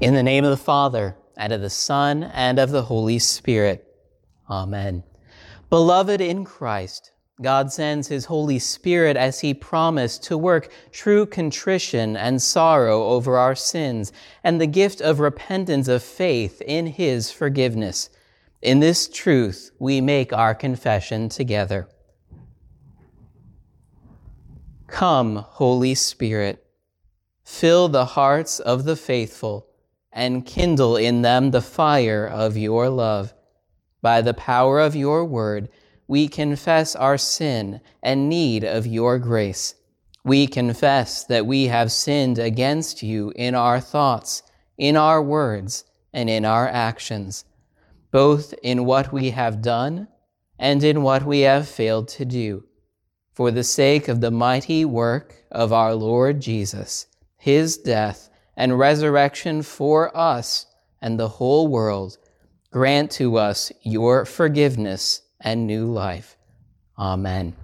In the name of the Father, and of the Son, and of the Holy Spirit. Amen. Beloved in Christ, God sends His Holy Spirit as He promised to work true contrition and sorrow over our sins and the gift of repentance of faith in His forgiveness. In this truth, we make our confession together. Come, Holy Spirit, fill the hearts of the faithful and kindle in them the fire of your love. By the power of your word, we confess our sin and need of your grace. We confess that we have sinned against you in our thoughts, in our words, and in our actions, both in what we have done and in what we have failed to do. For the sake of the mighty work of our Lord Jesus, his death, and resurrection for us and the whole world, grant to us your forgiveness and new life. Amen.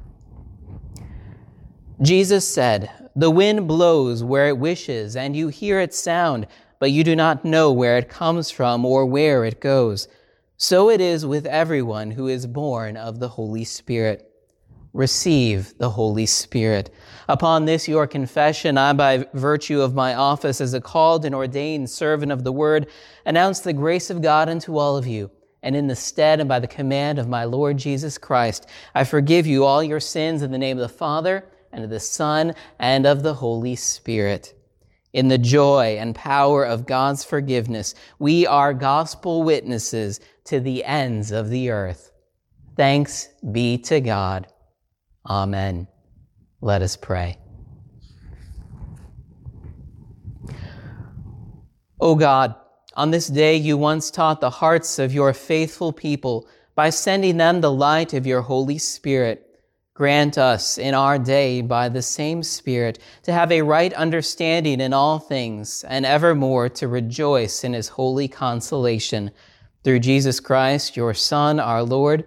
Jesus said, The wind blows where it wishes, and you hear its sound, but you do not know where it comes from or where it goes. So it is with everyone who is born of the Holy Spirit receive the Holy Spirit. Upon this, your confession, I, by virtue of my office as a called and ordained servant of the word, announce the grace of God unto all of you. And in the stead and by the command of my Lord Jesus Christ, I forgive you all your sins in the name of the Father, and of the Son, and of the Holy Spirit. In the joy and power of God's forgiveness, we are gospel witnesses to the ends of the earth. Thanks be to God. Amen. Let us pray. O God, on this day you once taught the hearts of your faithful people by sending them the light of your Holy Spirit. Grant us in our day by the same Spirit to have a right understanding in all things and evermore to rejoice in his holy consolation. Through Jesus Christ, your Son, our Lord,